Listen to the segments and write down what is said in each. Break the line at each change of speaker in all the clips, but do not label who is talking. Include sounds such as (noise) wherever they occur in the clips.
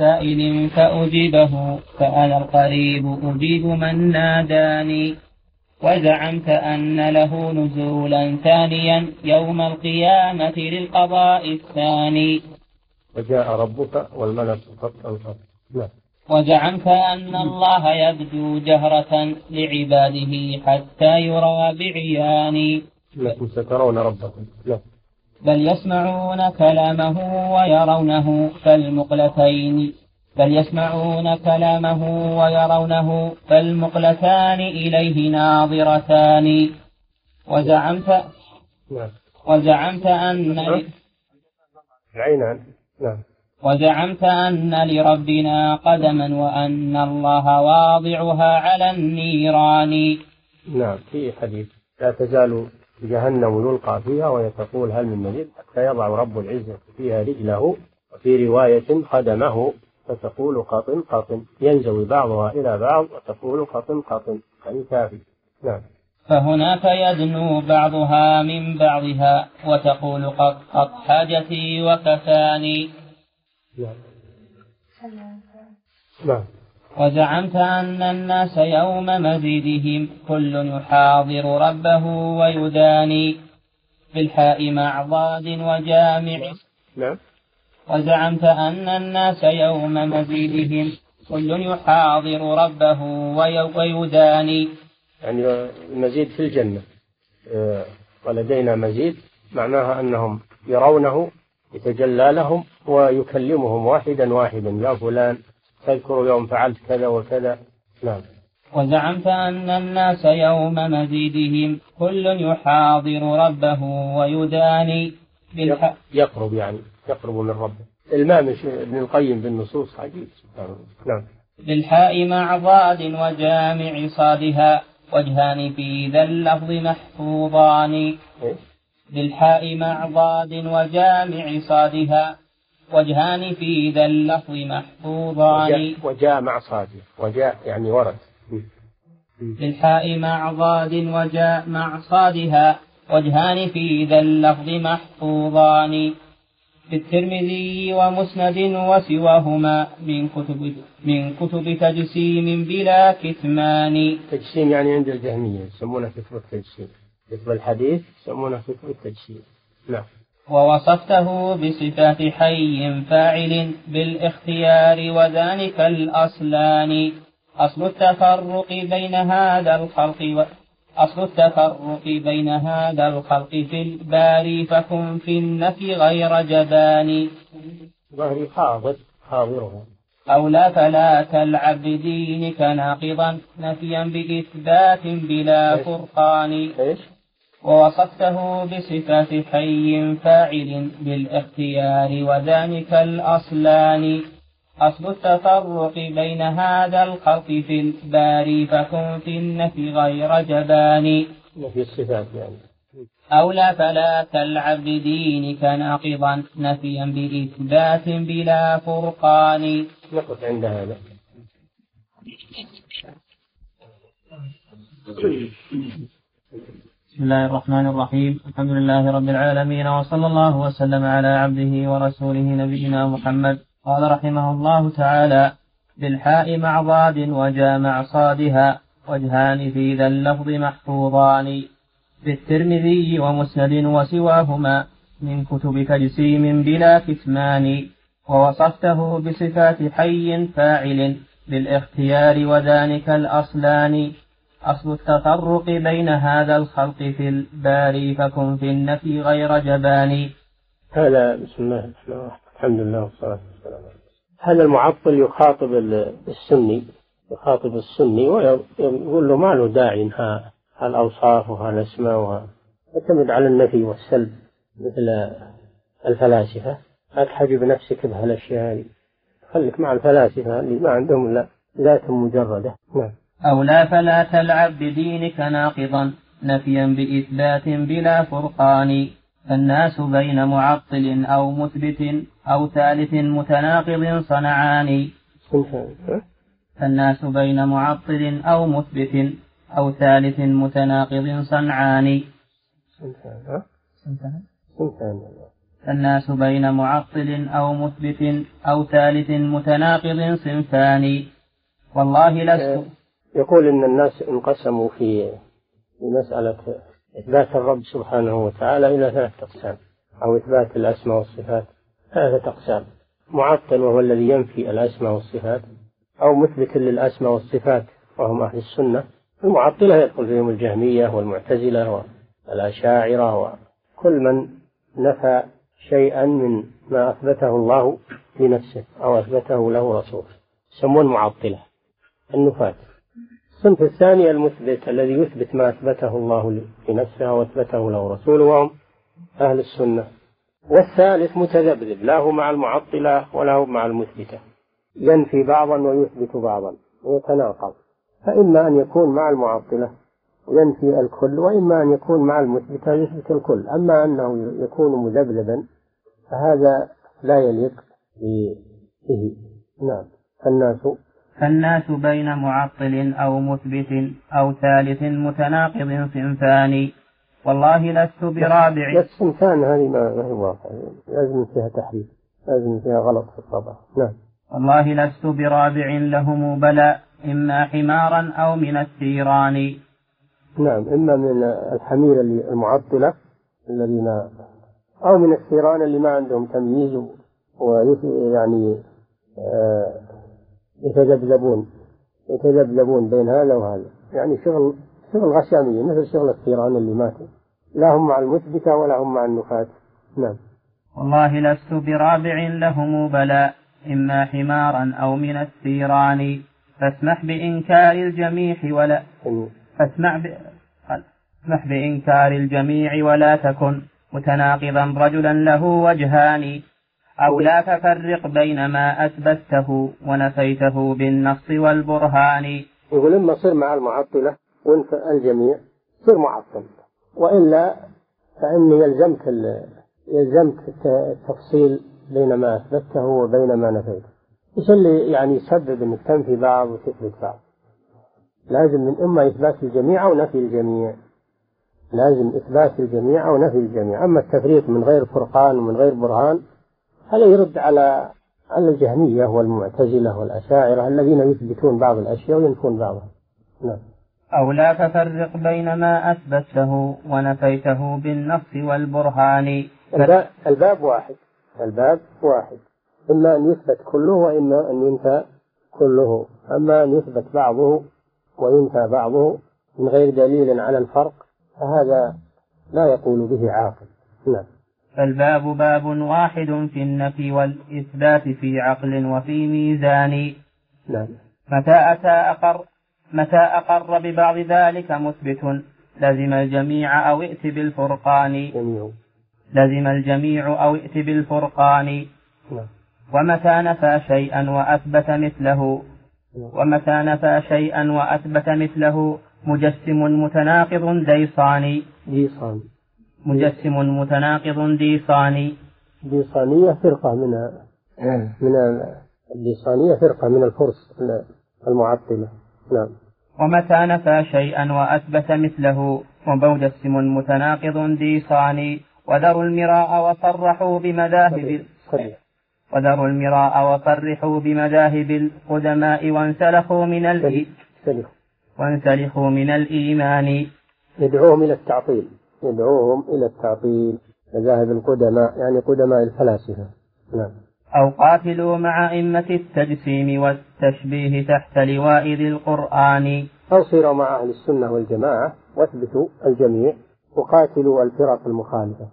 سائل فأجيبه فأنا القريب أجيب من ناداني. وزعمت أن له نزولا ثانيا يوم القيامة للقضاء الثاني.
وجاء ربك والملك صفا
وزعمت أن الله يبدو جهرة لعباده حتى يرى بعيان
إنكم سترون ربكم. نعم
بل يسمعون كلامه ويرونه كالمقلتين. بل يسمعون كلامه ويرونه فالمقلتان إليه ناظرتان. وزعمت
نعم.
وزعمت أن
العينان نعم.
وزعمت أن لربنا قدما وأن الله واضعها على النيران.
نعم. في حديث لا تزال جهنم يلقى فيها وهي تقول هل من مزيد حتى يضع رب العزة فيها رجله وفي رواية قدمه فتقول قطن قطن ينزوي بعضها إلى بعض وتقول قطن قطن يعني كافي. نعم.
فهناك يدنو بعضها من بعضها وتقول قط قط حاجتي وكفاني.
نعم. نعم.
وزعمت أن الناس يوم مزيدهم كل يحاضر ربه ويداني بالحاء مع ضاد وجامع.
نعم.
وزعمت أن الناس يوم مزيدهم كل يحاضر ربه وي- ويداني.
يعني المزيد في الجنة. آه، ولدينا مزيد معناها أنهم يرونه يتجلى لهم ويكلمهم واحدا واحدا يا فلان تذكر يوم فعلت كذا وكذا. نعم.
وزعمت أن الناس يوم مزيدهم كل يحاضر ربه ويداني بالحق
يقرب يعني يقرب من ربه. المام ابن القيم بالنصوص عجيب. سبحان الله نعم.
بالحاء مع ضاد وجامع صادها وجهان في ذا اللفظ محفوظان.
إيه؟
بالحاء مع ضاد وجامع صادها وجهان في ذا اللفظ محفوظان.
وجاء, مع صادق وجاء يعني ورد.
بالحاء مع ضاد وجاء مع صادها. وجهان في ذا اللفظ محفوظان. في الترمذي ومسند وسواهما من كتب من كتب تجسيم بلا كتمان.
تجسيم يعني عند الجهمية يسمونه فكر التجسيم. فكر الحديث يسمونه فكر التجسيم. نعم.
ووصفته بصفات حي فاعل بالاختيار وذلك الأصلان. أصل التفرق بين هذا الخلق و... أصل التفرق بين هذا الخلق في الباري فكن في النفي غير جبان.
ظهري حاضر حاضرها
أولى فلا تلعب بدينك ناقضا نفيا بإثبات بلا فرقان.
إيش؟
ووصفته بصفات حي فاعل بالاختيار وذلك الأصلان. أصل التفرق بين هذا الخلق في الباري فكن في النفي غير جبان.
في الصفات يعني.
أولى فلا تلعب بدينك ناقضا نفيا بإثبات بلا فرقان.
نقف عند هذا.
بسم الله الرحمن الرحيم. الحمد لله رب العالمين وصلى الله وسلم على عبده ورسوله نبينا محمد. قال رحمه الله تعالى بالحاء مع ضاد وجامع صادها وجهان في ذا اللفظ محفوظان. بالترمذي ومسند وسواهما من كتب تجسيم بلا كتمان. ووصفته بصفات حي فاعل بالإختيار وذلك الأصلان. أصل التفرق بين هذا الخلق في الباري فكن في النفي غير جبان
هذا بسم الله الرحمن الرحيم. الحمد لله والصلاة والسلام. هذا المعطل يخاطب ال- السني يخاطب السني ويقول له ما له داعي إنها الأوصاف وها الأسماء وها اعتمد على النفي والسلب مثل الفلاسفة. لا تحجب نفسك بهالأشياء خليك مع الفلاسفة اللي ما عندهم إلا ذات مجردة. نعم.
أولى فلا تلعب بدينك ناقضا نفيا بإثبات بلا فرقان فالناس بين معطل أو مثبت أو ثالث متناقض صنعان؟ فالناس بين معطل أو مثبت أو ثالث متناقض صنعان
انتهى ها؟
انتهى.
انتهى
الناس بين معطل أو مثبت أو ثالث متناقض صنفان والله لست
يقول إن الناس انقسموا في مسألة إثبات الرب سبحانه وتعالى إلى ثلاثة أقسام أو إثبات الأسماء والصفات. ثلاثة أقسام معطل وهو الذي ينفي الأسماء والصفات أو مثبت للأسماء والصفات وهم أهل السنة. المعطلة يدخل فيهم الجهمية والمعتزلة والأشاعرة وكل من نفى شيئا من ما أثبته الله في نفسه أو أثبته له رسوله. يسمون معطلة. النفاة. الصنف الثاني المثبت الذي يثبت ما أثبته الله في نفسه أو أثبته له رسوله وهم أهل السنة. والثالث متذبذب لا هو مع المعطلة ولا هو مع المثبتة. ينفي بعضا ويثبت بعضا ويتناقض. فإما أن يكون مع المعطلة ينفي الكل وإما أن يكون مع المثبتة يثبت الكل. أما أنه يكون مذبذبا فهذا لا يليق به. نعم الناس
فالناس بين معطل أو مثبت أو ثالث متناقض صنفان. والله لست برابع.
بس صنفان هذه ما هي واقع لازم فيها تحريف لازم فيها غلط في الطبع. نعم.
والله لست برابع لهم بلى إما حمارا أو من الثيران
نعم إما من الحمير المعطلة الذين أو من الثيران اللي ما عندهم تمييز ويعني آه، يتذبذبون يتذبذبون بين هذا وهذا. يعني شغل شغل غشامية مثل شغل الثيران اللي ماتوا. لا هم مع المثبتة ولا هم مع النفاة نعم.
والله لست برابع لهم بلى إما حمارا أو من الثيران فاسمح بإنكار الجميع ولا فاسمع ب... اسمح بإنكار الجميع ولا تكن متناقضا رجلا له وجهان. أو لا تفرق بين ما أثبته ونفيته بالنص والبرهان.
يقول إما صر مع المعطلة وانت الجميع صر معطل. وإلا فإني يلزمك يلزمك التفصيل بين ما أثبته وبين ما نفيته. إيش اللي يعني يسبب أنك تنفي بعض وتثبت بعض؟ لازم من إما إثبات الجميع أو نفي الجميع. لازم إثبات الجميع أو نفي الجميع. أما التفريق من غير فرقان ومن غير برهان هذا يرد على على الجهمية والمعتزلة والأشاعرة الذين يثبتون بعض الأشياء وينفون بعضها. نعم.
أو لا تفرق بين ما أثبته ونفيته بالنص والبرهان.
الباب واحد. الباب واحد. إما أن يثبت كله وإما أن ينفى كله. أما أن يثبت بعضه وينفى بعضه من غير دليل على الفرق فهذا لا يقول به عاقل. نعم.
فالباب باب واحد في النفي والإثبات في عقل وفي ميزان.
نعم.
متى أتى أقر متى أقر ببعض ذلك مثبت؟ لزم الجميع أو ائت بالفرقان.
جميع.
لزم الجميع أو ائت بالفرقان.
نعم.
ومتى نفى شيئا وأثبت مثله؟ ومتى نفى شيئا وأثبت مثله؟ مجسم متناقض ديصاني
ديصان
مجسم متناقض ديصاني.
ديصانية فرقة من من الديصانية فرقة من الفرس المعطلة. نعم.
ومتى نفى شيئا وأثبت مثله؟ ومجسم متناقض ديصاني. وذروا المراء وصرحوا بمذاهب وذروا المراء وصرحوا بمذاهب القدماء وانسلخوا من الإيمان وانسلخوا من الإيمان.
يدعوهم إلى التعطيل. يدعوهم إلى التعطيل مذاهب القدماء يعني قدماء الفلاسفة. نعم.
أو قاتلوا مع أئمة التجسيم والتشبيه تحت لواء ذي القرآن.
أو صيروا مع أهل السنة والجماعة واثبتوا الجميع وقاتلوا الفرق المخالفة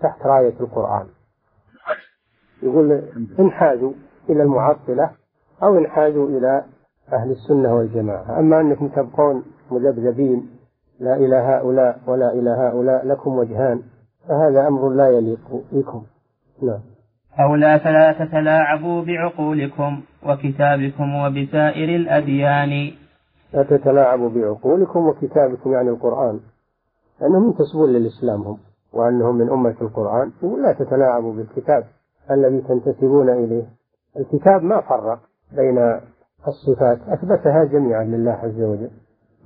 تحت راية القرآن. يقول انحازوا إلى المعطلة أو انحازوا إلى أهل السنة والجماعة. أما أنكم تبقون مذبذبين لا إلى هؤلاء ولا إلى هؤلاء لكم وجهان فهذا أمر لا يليق بكم. نعم.
أو لا فلا تتلاعبوا بعقولكم وكتابكم وبسائر الأديان.
لا تتلاعبوا بعقولكم وكتابكم يعني القرآن. لأنهم ينتسبون للإسلام هم وأنهم من أمة القرآن. يقول لا تتلاعبوا بالكتاب الذي تنتسبون إليه. الكتاب ما فرق بين الصفات أثبتها جميعا لله عز وجل.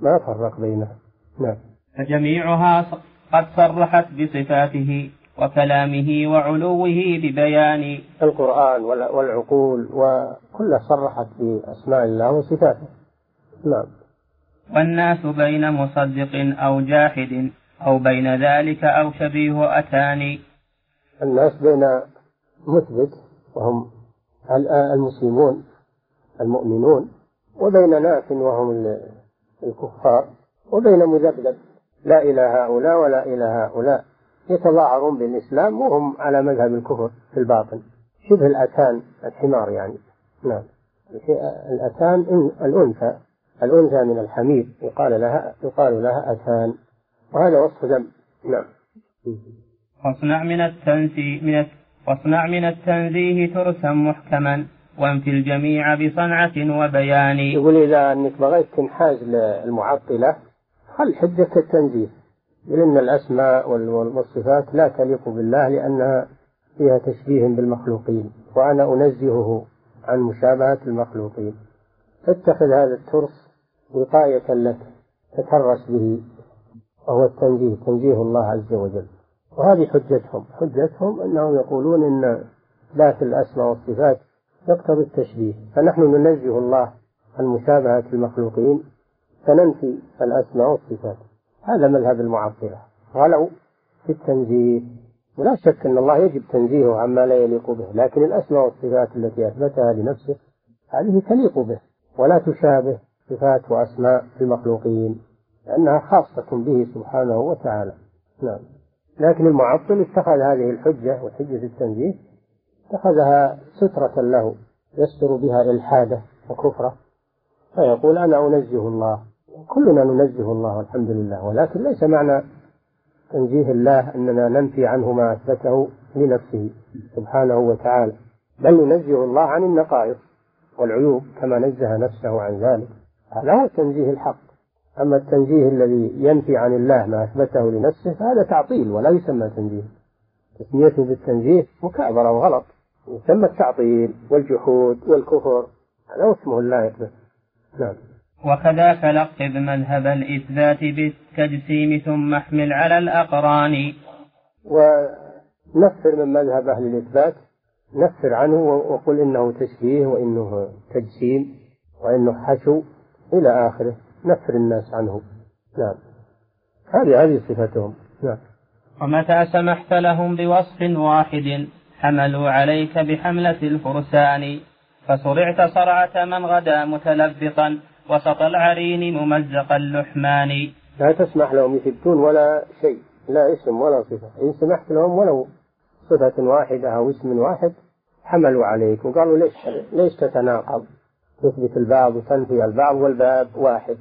ما فرق بينها نعم.
فجميعها قد صرحت بصفاته وكلامه وعلوه ببيان
القرآن والعقول وكلها صرحت بأسماء الله وصفاته. نعم.
والناس بين مصدق أو جاحد أو بين ذلك أو شبيه أتاني
الناس بين مثبت وهم المسلمون المؤمنون وبين ناس وهم الكفار. وبين مذبذب لا إلى هؤلاء ولا إلى هؤلاء يتظاهرون بالإسلام وهم على مذهب الكفر في الباطن. شبه الأتان الحمار يعني. نعم. الأتان الأنثى. الأنثى من الحمير. يقال لها يقال لها أتان. وهذا وصف ذم نعم.
واصنع من التنزيه من واصنع من التنزيه ترسا محكما وانفي الجميع بصنعة وبيان.
يقول إذا أنك بغيت تنحاز للمعطلة خل حجة التنزيه؟ لأن الأسماء والصفات لا تليق بالله لأنها فيها تشبيه بالمخلوقين وأنا أنزهه عن مشابهة المخلوقين. اتخذ هذا الترس وقاية لك تترس به وهو التنزيه تنزيه الله عز وجل. وهذه حجتهم. حجتهم أنهم يقولون إن ذات الأسماء والصفات يقتضي التشبيه. فنحن ننزه الله عن مشابهة المخلوقين. فننفي الأسماء والصفات. هذا مذهب المعطلة غلوا في التنزيه. ولا شك أن الله يجب تنزيهه عما لا يليق به. لكن الأسماء والصفات التي أثبتها لنفسه هذه تليق به. ولا تشابه صفات وأسماء المخلوقين لأنها خاصة به سبحانه وتعالى. نعم. لكن المعطل اتخذ هذه الحجة وحجة التنزيه اتخذها سترة له يستر بها إلحاده وكفره. فيقول أنا أنزه الله. كلنا ننزه الله والحمد لله ولكن ليس معنى تنزيه الله أننا ننفي عنه ما أثبته لنفسه سبحانه وتعالى بل ننزه الله عن النقائص والعيوب كما نزه نفسه عن ذلك. هذا هو التنزيه الحق. أما التنزيه الذي ينفي عن الله ما أثبته لنفسه فهذا تعطيل ولا يسمى تنزيه. تسميته بالتنزيه مكابرة وغلط. يسمى التعطيل والجحود والكفر. هذا اسمه اللائق. به نعم.
وكذاك لقب مذهب الإثبات بالتجسيم ثم احمل على الأقران.
ونفر من مذهب أهل الإثبات نفر عنه وقل إنه تشبيه وإنه تجسيم وإنه حشو إلى آخره. نفر الناس عنه. نعم. هذه هذه صفتهم. نعم.
ومتى سمحت لهم بوصف واحد؟ حملوا عليك بحملة الفرسان. فصرعت صرعة من غدا متلبطا. وسط العرين ممزق اللحمان.
لا تسمح لهم يثبتون ولا شيء لا اسم ولا صفة. إن سمحت لهم ولو صفة واحدة أو اسم واحد حملوا عليك وقالوا ليش ليش تتناقض؟ تثبت البعض وتنفي البعض والباب واحد.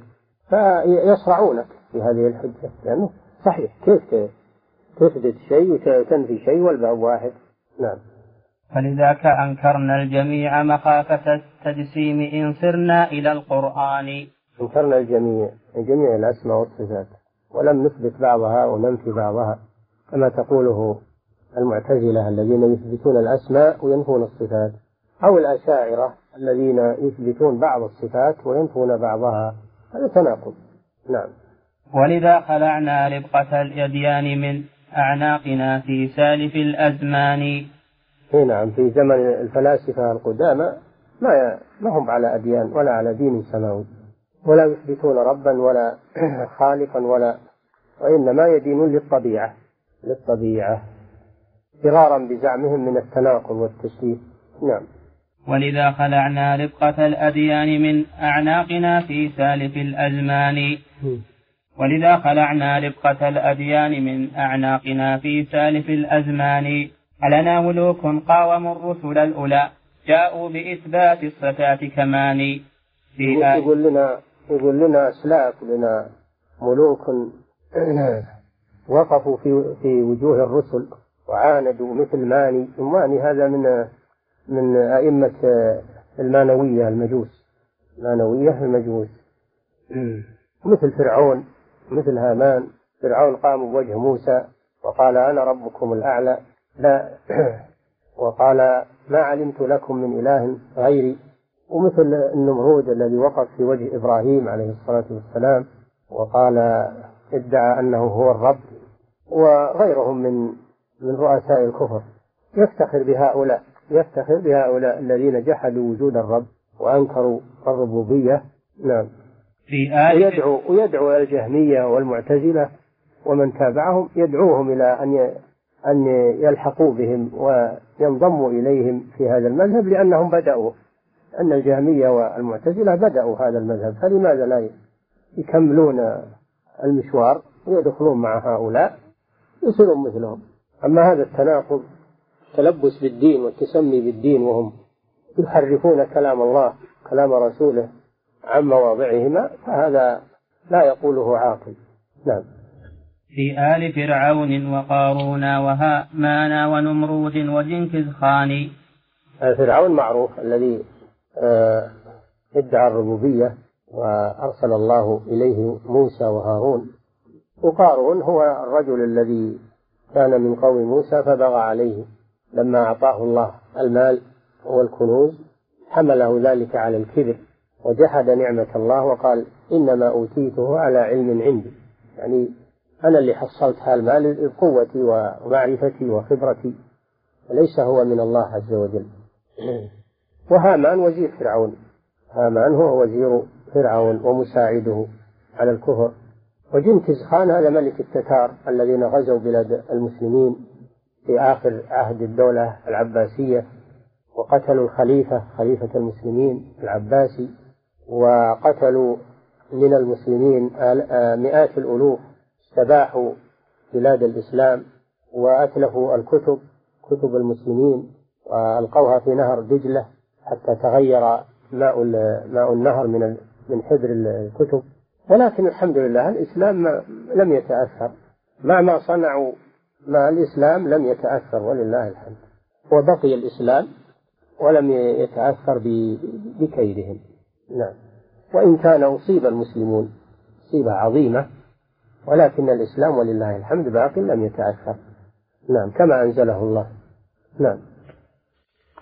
فيصرعونك في هذه الحجة. لأنه صحيح كيف تثبت شيء وتنفي شيء والباب واحد؟ نعم.
فلذاك أنكرنا الجميع مخافة التجسيم إن صرنا إلى القرآن.
أنكرنا الجميع جميع الأسماء والصفات ولم نثبت بعضها وننفي بعضها كما تقوله المعتزلة الذين يثبتون الأسماء وينفون الصفات أو الأشاعرة الذين يثبتون بعض الصفات وينفون بعضها. هذا تناقض. نعم.
ولذا خلعنا ربقة الأديان من أعناقنا في سالف الأزمان.
اي نعم في زمن الفلاسفة القدامى ما ما هم على أديان ولا على دين سماوي ولا يثبتون ربا ولا (clears throat) خالقا ولا وإنما يدينون للطبيعة للطبيعة فرارا بزعمهم من التناقض والتشبيه نعم.
ولذا خلعنا ربقة الأديان من أعناقنا في سالف الأزمان. ولذا خلعنا ربقة الأديان من أعناقنا في سالف الأزمان. ألنا ملوك قاوموا الرسل الأولى جاءوا بإثبات الصفات كمان.
في يقول لنا يقول لنا أسلاف لنا ملوك (clears throat) وقفوا في في وجوه الرسل وعاندوا مثل ماني. ماني هذا من من أئمة المانوية المجوس. المانوية المجوس. (clears throat) مثل فرعون مثل هامان. فرعون قام بوجه موسى وقال أنا ربكم الأعلى. لا. (clears throat) وقال ما علمت لكم من إله غيري. ومثل النمرود الذي وقف في وجه إبراهيم عليه الصلاة والسلام وقال ادعى أنه هو الرب. وغيرهم من من رؤساء الكفر. يفتخر بهؤلاء يفتخر بهؤلاء الذين جحدوا وجود الرب وأنكروا الربوبية. نعم. في آية ويدعو ويدعو الجهمية والمعتزلة ومن تابعهم يدعوهم إلى أن أن يلحقوا بهم وينضموا إليهم في هذا المذهب لأنهم بدأوا أن الجهمية والمعتزلة بدأوا هذا المذهب. فلماذا لا يكملون المشوار ويدخلون مع هؤلاء؟ يصيرون مثلهم. أما هذا التناقض التلبس بالدين والتسمي بالدين وهم يحرفون كلام الله كلام رسوله عن مواضعهما فهذا لا يقوله عاقل. نعم.
في آل فرعون وقارون وهامان ونمرود وجنكز خان
فرعون معروف الذي آه، ادعى الربوبية وأرسل الله إليه موسى وهارون. وقارون هو الرجل الذي كان من قوم موسى فبغى عليه. لما أعطاه الله المال والكنوز حمله ذلك على الكبر وجحد نعمة الله وقال إنما أوتيته على علم عندي. يعني أنا اللي حصلت هالمال بقوتي ومعرفتي وخبرتي وليس هو من الله عز وجل. (clears throat) وهامان وزير فرعون. هامان هو وزير فرعون ومساعده على الكفر. وجنكز خان هذا ملك التتار الذين غزوا بلاد المسلمين في آخر عهد الدولة العباسية وقتلوا الخليفة خليفة المسلمين العباسي وقتلوا من المسلمين مئات الألوف. استباحوا بلاد الإسلام وأتلفوا الكتب كتب المسلمين وألقوها في نهر دجلة حتى تغير ماء ماء النهر من من حبر الكتب. ولكن الحمد لله الإسلام لم يتأثر. مع ما صنعوا مع الإسلام لم يتأثر ولله الحمد. وبقي الإسلام ولم يتأثر بكيدهم. نعم. وإن كان أصيب المسلمون مصيبة عظيمة ولكن الإسلام ولله الحمد باق لم يتأثر. نعم كما أنزله الله. نعم.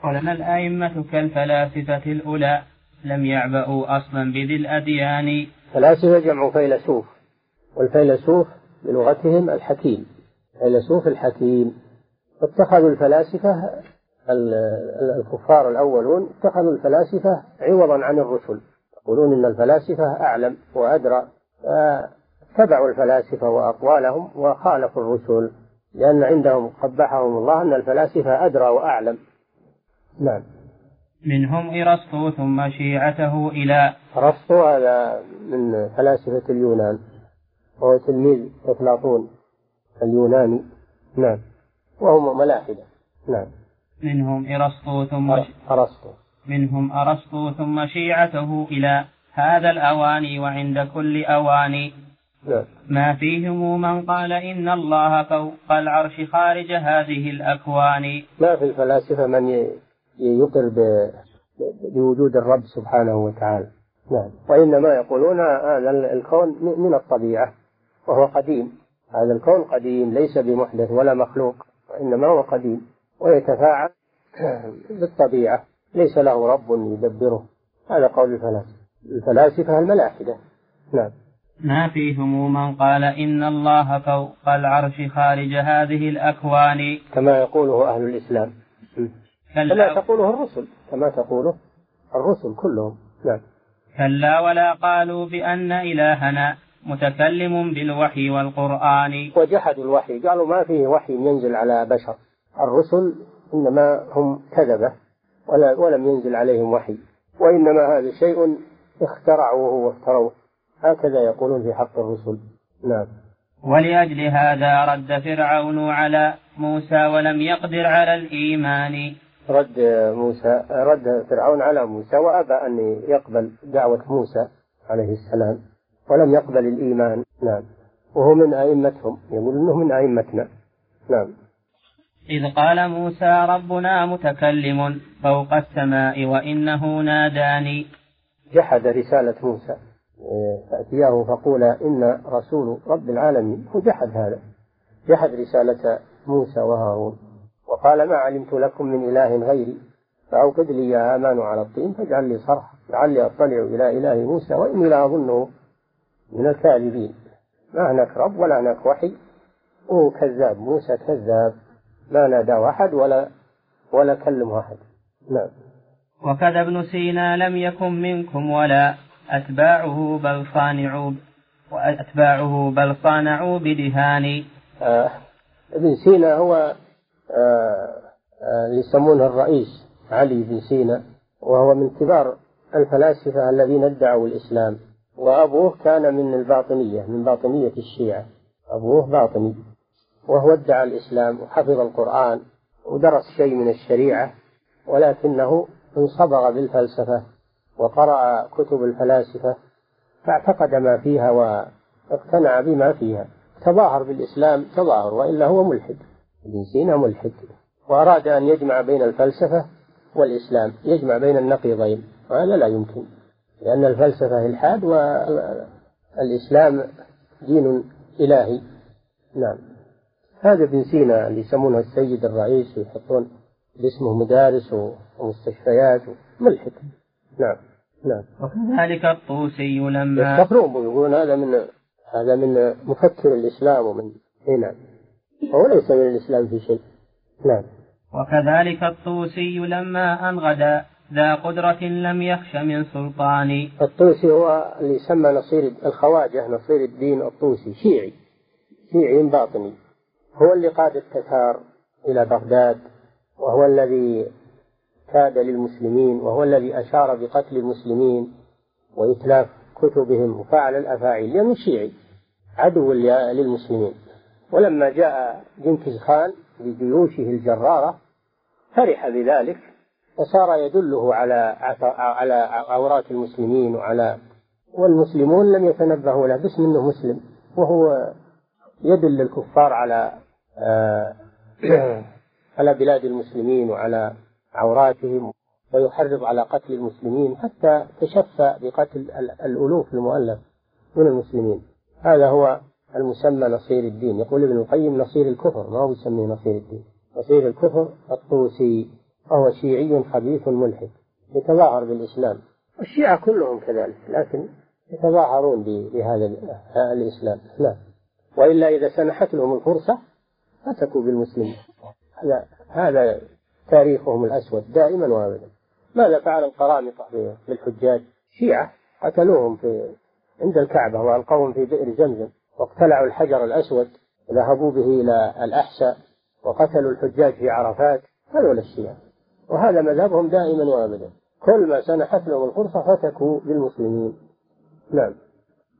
ولنا الأئمة كالفلاسفة الأولى؟ لم يعبأوا أصلا بذي الأديان.
فلاسفة جمع فيلسوف والفيلسوف بلغتهم الحكيم. فيلسوف الحكيم. اتخذوا الفلاسفة الكفار الأولون اتخذوا الفلاسفة عوضا عن الرسل. يقولون إن الفلاسفة أعلم وأدرى فاتبعوا الفلاسفة وأقوالهم وخالفوا الرسل لأن عندهم قبحهم الله أن الفلاسفة أدرى وأعلم. نعم.
منهم إرسطو ثم شيعته إلى
أرسطو هذا من فلاسفة اليونان وهو تلميذ أفلاطون اليوناني. نعم. وهم ملاحدة. نعم.
منهم إرسطو ثم
أرسطو.
منهم أرسطو ثم شيعته إلى هذا الأواني وعند كل أواني. ما فيهم من قال إن الله فوق العرش خارج هذه الأكوان.
ما في الفلاسفة من يقر بوجود الرب سبحانه وتعالى. نعم. وإنما يقولون هذا الكون من الطبيعة وهو قديم. هذا الكون قديم ليس بمحدث ولا مخلوق وإنما هو قديم. ويتفاعل (clears throat) بالطبيعة. ليس له رب يدبره. هذا قول الفلاسفة. الفلاسفة الملاحدة. نعم.
ما فيهم من قال إن الله فوق العرش خارج هذه الأكوان.
كما يقوله أهل الإسلام. كما تقوله الرسل. كما تقوله الرسل كلهم. نعم.
كلا ولا قالوا بأن إلهنا متكلم بالوحي والقرآن.
وجحدوا الوحي. قالوا ما فيه وحي ينزل على بشر. الرسل إنما هم كذبة. ولا ولم ينزل عليهم وحي. وإنما هذا شيء اخترعوه وافتروه. هكذا يقولون في حق الرسل. نعم.
ولأجل هذا رد فرعون على موسى ولم يقدر على الإيمان.
رد موسى رد فرعون على موسى وأبى أن يقبل دعوة موسى عليه السلام ولم يقبل الإيمان. نعم. وهو من أئمتهم. يقول إنه من أئمتنا. نعم.
إذ قال موسى ربنا متكلم فوق السماء وإنه ناداني.
جحد رسالة موسى. فأتياه فقولا إن رسول رب العالمين هو جحد هذا جحد رسالة موسى وهارون وقال ما علمت لكم من إله غيري فأوقد لي يا هامان على الطين فاجعل لي صرحا لعلي أطلع إلى إله موسى وإني لأظنه من الكاذبين. ما هناك رب ولا هناك وحي. وهو كذاب موسى كذاب ما ناداه أحد ولا ولا كلمه أحد. نعم.
وكذا ابن سينا لم يكن منكم ولا أتباعه بل صانعوا وأتباعه بل صانعوا بدهان.
آه ابن سينا هو آه آه يسمونه الرئيس علي بن سينا وهو من كبار الفلاسفة الذين ادعوا الإسلام. وأبوه كان من الباطنية من باطنية الشيعة. أبوه باطني وهو ادعى الإسلام وحفظ القرآن ودرس شيء من الشريعة ولكنه انصبغ بالفلسفة. وقرأ كتب الفلاسفة فاعتقد ما فيها واقتنع بما فيها. تظاهر بالإسلام تظاهر وإلا هو ملحد. ابن سينا ملحد. وأراد أن يجمع بين الفلسفة والإسلام يجمع بين النقيضين وهذا لا يمكن لأن الفلسفة إلحاد والإسلام دين إلهي. نعم. هذا ابن سينا اللي يسمونه السيد الرئيس ويحطون باسمه مدارس ومستشفيات ملحد. نعم نعم.
وكذلك الطوسي لما
يفتخرون يقولون هذا من هذا من مفكر الإسلام ومن هنا هو ليس من الإسلام في شيء. نعم.
وكذلك الطوسي لما أنغد ذا قدرة لم يخش من سلطان.
الطوسي هو اللي يسمى نصير الخواجة نصير الدين الطوسي شيعي. شيعي باطني. هو اللي قاد التتار إلى بغداد وهو الذي كاد للمسلمين وهو الذي أشار بقتل المسلمين وإتلاف كتبهم وفعل الأفاعيل لأنه شيعي عدو للمسلمين. ولما جاء جنكيز خان بجيوشه الجرارة فرح بذلك وصار يدله على على عورات المسلمين وعلى والمسلمون لم يتنبهوا له باسم إنه مسلم. وهو يدل الكفار على آه، (clears throat) على بلاد المسلمين وعلى عوراتهم ويحرض على قتل المسلمين حتى تشفى بقتل الألوف المؤلف من المسلمين. هذا هو المسمى نصير الدين. يقول ابن القيم نصير الكفر ما هو يسميه نصير الدين. نصير الكفر الطوسي وهو شيعي خبيث ملحد يتظاهر بالإسلام. الشيعة كلهم كذلك لكن يتظاهرون بهذا الإسلام. نعم وإلا إذا سنحت لهم الفرصة فتكوا بالمسلمين. هذا هذا تاريخهم الأسود دائما وأبدا. ماذا فعل القرامطة بالحجاج شيعة قتلوهم في عند الكعبة وألقوهم في بئر زمزم واقتلعوا الحجر الأسود ذهبوا به إلى الأحساء وقتلوا الحجاج في عرفات هذول الشيعة. وهذا مذهبهم دائما وأبدا. كل ما سنحت لهم الفرصة فتكوا بالمسلمين نعم.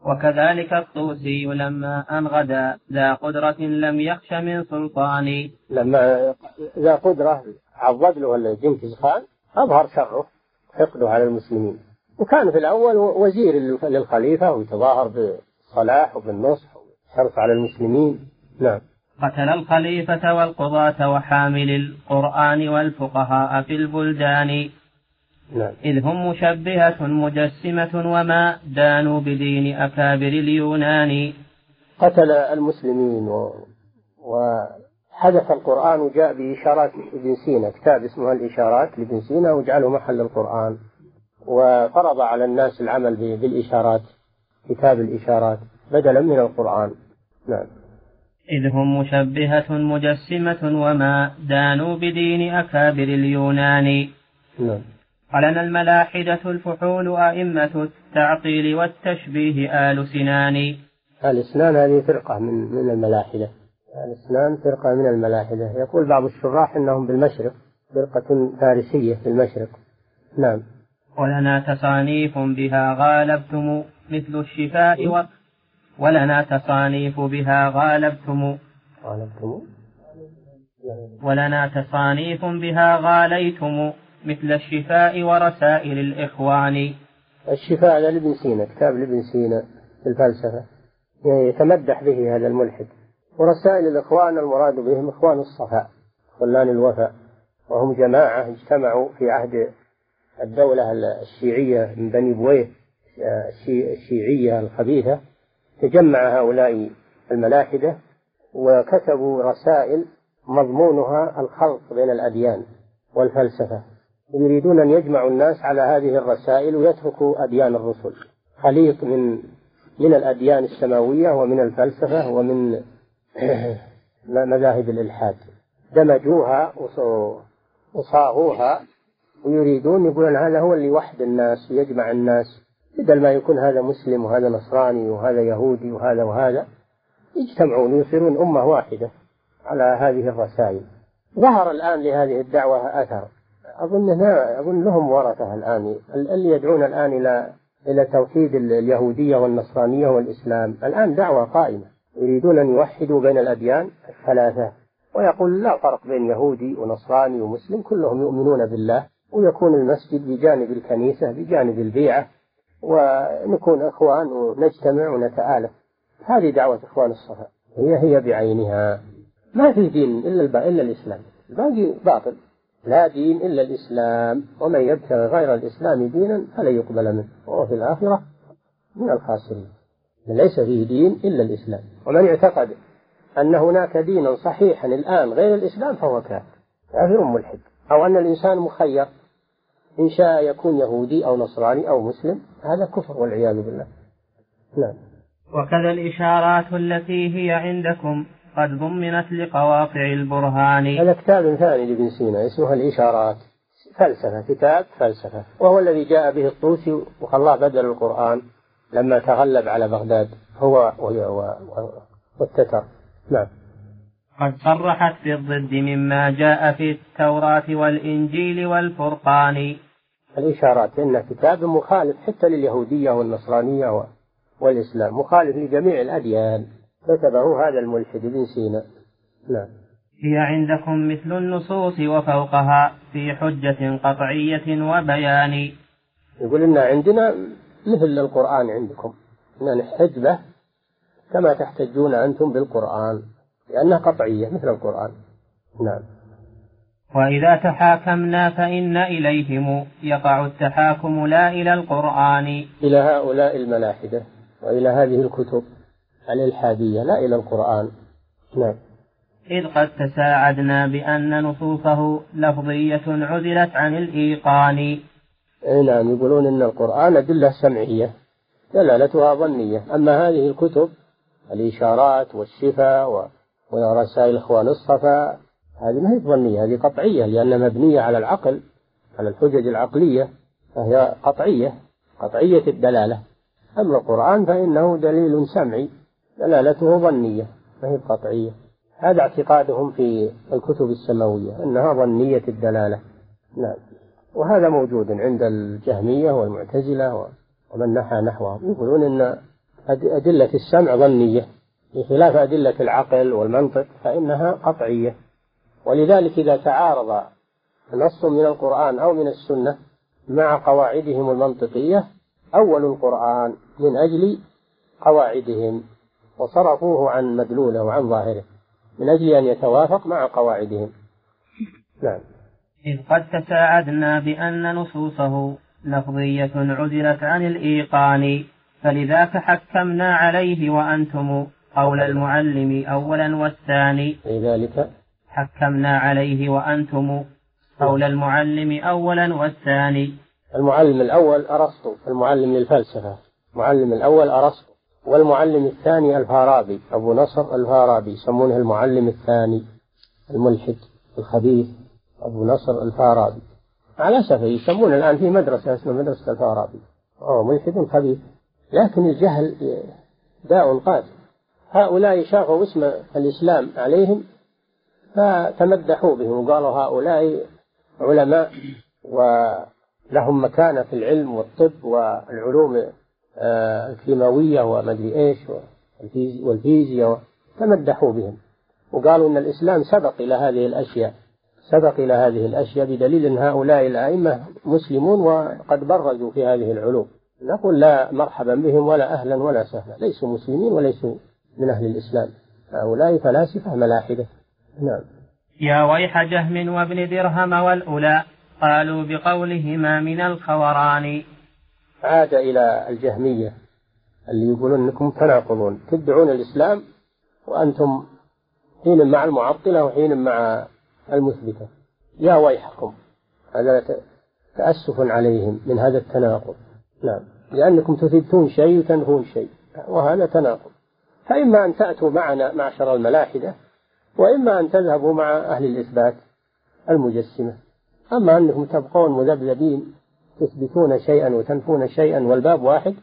وكذلك الطوسي لما أنغد ذا قدرة لم يخش من سلطان.
لما ذا قدرة عضد له جنكيز خان أظهر شره حقده على المسلمين. وكان في الأول وزير للخليفة ويتظاهر بالصلاح وبالنصح والحرص على المسلمين. نعم.
قتل الخليفة والقضاة وحامل القرآن والفقهاء في البلدان.
نعم.
إذ هم مشبهة مجسمة وما دانوا بدين أكابر اليونان.
قتل المسلمين و... وحدث القرآن وجاء بإشارات ابن سينا كتاب اسمه الإشارات لابن سينا وجعله محل القرآن. وفرض على الناس العمل بالإشارات كتاب الإشارات بدلا من القرآن. نعم.
إذ هم مشبهة مجسمة وما دانوا بدين أكابر اليونان.
نعم.
قلنا الملاحدة الفحول أئمة التعطيل والتشبيه آل سنان.
آل سنان هذه فرقة من من الملاحدة. سنان فرقة من الملاحدة. يقول بعض الشراح أنهم بالمشرق فرقة فارسية في المشرق. نعم.
ولنا تصانيف بها غالبتم مثل الشفاء و ولنا تصانيف بها غالبتم.
غالبتم؟
ولنا تصانيف بها غاليتم مثل الشفاء ورسائل الإخوان.
الشفاء هذا لابن سينا كتاب لابن سينا في الفلسفة. يتمدح به هذا الملحد. ورسائل الإخوان المراد بهم إخوان الصفاء خلان الوفاء وهم جماعة اجتمعوا في عهد الدولة الشيعية من بني بويه الشيعية الخبيثة. تجمع هؤلاء الملاحدة وكتبوا رسائل مضمونها الخلط بين الأديان والفلسفة. يريدون أن يجمعوا الناس على هذه الرسائل ويتركوا أديان الرسل. خليط من من الأديان السماوية ومن الفلسفة ومن مذاهب الإلحاد. دمجوها وصاغوها ويريدون يقولون هذا هو اللي يوحد الناس ويجمع الناس. بدل ما يكون هذا مسلم وهذا نصراني وهذا يهودي وهذا وهذا يجتمعون ويصيرون أمة واحدة على هذه الرسائل. ظهر الآن لهذه الدعوة أثر. أظن أظن لهم ورثة الآن. اللي يدعون الآن إلى إلى توحيد اليهودية والنصرانية والإسلام. الآن دعوة قائمة. يريدون أن يوحدوا بين الأديان الثلاثة. ويقول لا فرق بين يهودي ونصراني ومسلم كلهم يؤمنون بالله ويكون المسجد بجانب الكنيسة بجانب البيعة ونكون إخوان ونجتمع ونتآلف. هذه دعوة إخوان الصفا. هي هي بعينها. ما في دين إلا إلا الإسلام. الباقي باطل. لا دين إلا الإسلام. ومن يبتغي غير الإسلام دينا فلن يقبل منه. وهو في الآخرة من الخاسرين. ليس فيه دين إلا الإسلام. ومن اعتقد أن هناك دينا صحيحا الآن غير الإسلام فهو كافر. كافر ملحد. أو أن الإنسان مخير. إن شاء يكون يهودي أو نصراني أو مسلم. هذا كفر والعياذ بالله. نعم.
وكذا الإشارات التي هي عندكم قد ضمنت لقواطع البرهان.
هذا كتاب ثاني لابن سينا اسمه الإشارات. فلسفة كتاب فلسفة. وهو الذي جاء به الطوسي وخلاه بدل القرآن. لما تغلب على بغداد هو والتتر. نعم.
قد صرحت بالضد مما جاء في التوراة والإنجيل والفرقان.
الإشارات إنه كتاب مخالف حتى لليهودية والنصرانية والإسلام مخالف لجميع الأديان. كتبه هذا الملحد ابن سينا. نعم.
هي عندكم مثل النصوص وفوقها في حجة قطعية وبيان.
يقول إن عندنا مثل القرآن عندكم. إن نحتج به كما تحتجون أنتم بالقرآن لأنها قطعية مثل القرآن. نعم.
وإذا تحاكمنا فإن إليهم يقع التحاكم لا إلى القرآن.
إلى هؤلاء الملاحدة وإلى هذه الكتب الإلحادية لا إلى القرآن. نعم.
إذ قد تساعدنا بأن نصوصه لفظية عزلت عن الإيقان.
أي نعم يقولون إن القرآن أدلة سمعية دلالتها ظنية. أما هذه الكتب الإشارات والشفاء ورسائل إخوان الصفا هذه ما هي ظنية هذه قطعية لأنها مبنية على العقل على الحجج العقلية فهي قطعية قطعية الدلالة. أما القرآن فإنه دليل سمعي دلالته ظنية ما هي قطعية. هذا اعتقادهم في الكتب السماوية أنها ظنية الدلالة. نعم. وهذا موجود عند الجهمية والمعتزلة ومن نحى نحوهم يقولون أن أدلة السمع ظنية. بخلاف أدلة العقل والمنطق فإنها قطعية. ولذلك إذا تعارض نص من القرآن أو من السنة مع قواعدهم المنطقية أول القرآن من أجل قواعدهم وصرفوه عن مدلوله وعن ظاهره من أجل أن يتوافق مع قواعدهم. نعم.
إذ قد تساعدنا بأن نصوصه لفظية عزلت عن الإيقان فلذاك حكمنا عليه وأنتم قول المعلم أولا والثاني.
لذلك
حكمنا عليه وأنتم قول المعلم أولا والثاني.
المعلم الأول أرسطو المعلم للفلسفة. المعلم الأول أرسطو والمعلم الثاني الفارابي. أبو نصر الفارابي يسمونه المعلم الثاني الملحد الخبيث أبو نصر الفارابي. على أسف يسمون الآن في مدرسة اسمها مدرسة الفارابي. أو ملحد خبيث لكن الجهل داء قاتل هؤلاء شافوا اسم الإسلام عليهم فتمدحوا بهم. وقالوا هؤلاء علماء ولهم مكانة في العلم والطب والعلوم آه، الكيماوية ومدري إيش والفيزياء. تمدحوا بهم. وقالوا أن الإسلام سبق إلى هذه الأشياء. سبق إلى هذه الأشياء بدليل أن هؤلاء الأئمة مسلمون وقد برزوا في هذه العلوم. نقول لا مرحبا بهم ولا أهلا ولا سهلا. ليسوا مسلمين وليسوا من أهل الإسلام. هؤلاء فلاسفة ملاحدة. نعم.
يا ويح جهم وابن درهم والأولى قالوا بقولهما من الخوران.
عاد إلى الجهمية اللي يقولون أنكم تناقضون. تدعون الإسلام وأنتم حين مع المعطلة وحين مع المثبتة. يا ويحكم. هذا تأسف عليهم من هذا التناقض. نعم. لأنكم تثبتون شيء وتنفون شيء. وهذا تناقض. فإما أن تأتوا معنا معشر الملاحدة وإما أن تذهبوا مع أهل الإثبات المجسمة. أما أنكم تبقون مذبذبين تثبتون شيئا وتنفون شيئا والباب واحد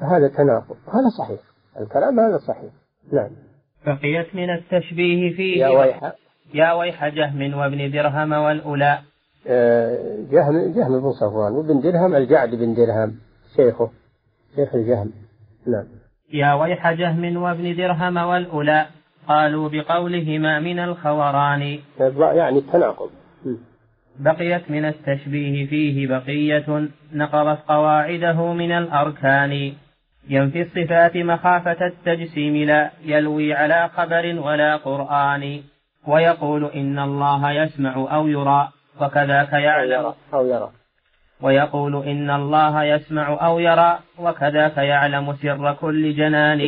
فهذا تناقض. هذا صحيح. الكلام هذا صحيح. نعم.
بقيت من التشبيه فيه.
يا ويح
يا ويح جهم وابن درهم والأولى.
آه، جهم جهم بن صفوان وابن درهم الجعد بن درهم شيخه شيخ الجهم. نعم.
يا ويح جهم وابن درهم والأولى. قالوا بقولهما من الخوران.
يعني التناقض.
بقيت من التشبيه فيه بقية نقضت قواعده من الأركان. ينفي الصفات مخافة التجسيم لا يلوي على خبر ولا قرآن. ويقول إن الله يسمع أو يرى وكذاك يعلم.
أو يرى
ويقول إن الله يسمع أو يرى وكذاك يعلم سر كل جنان.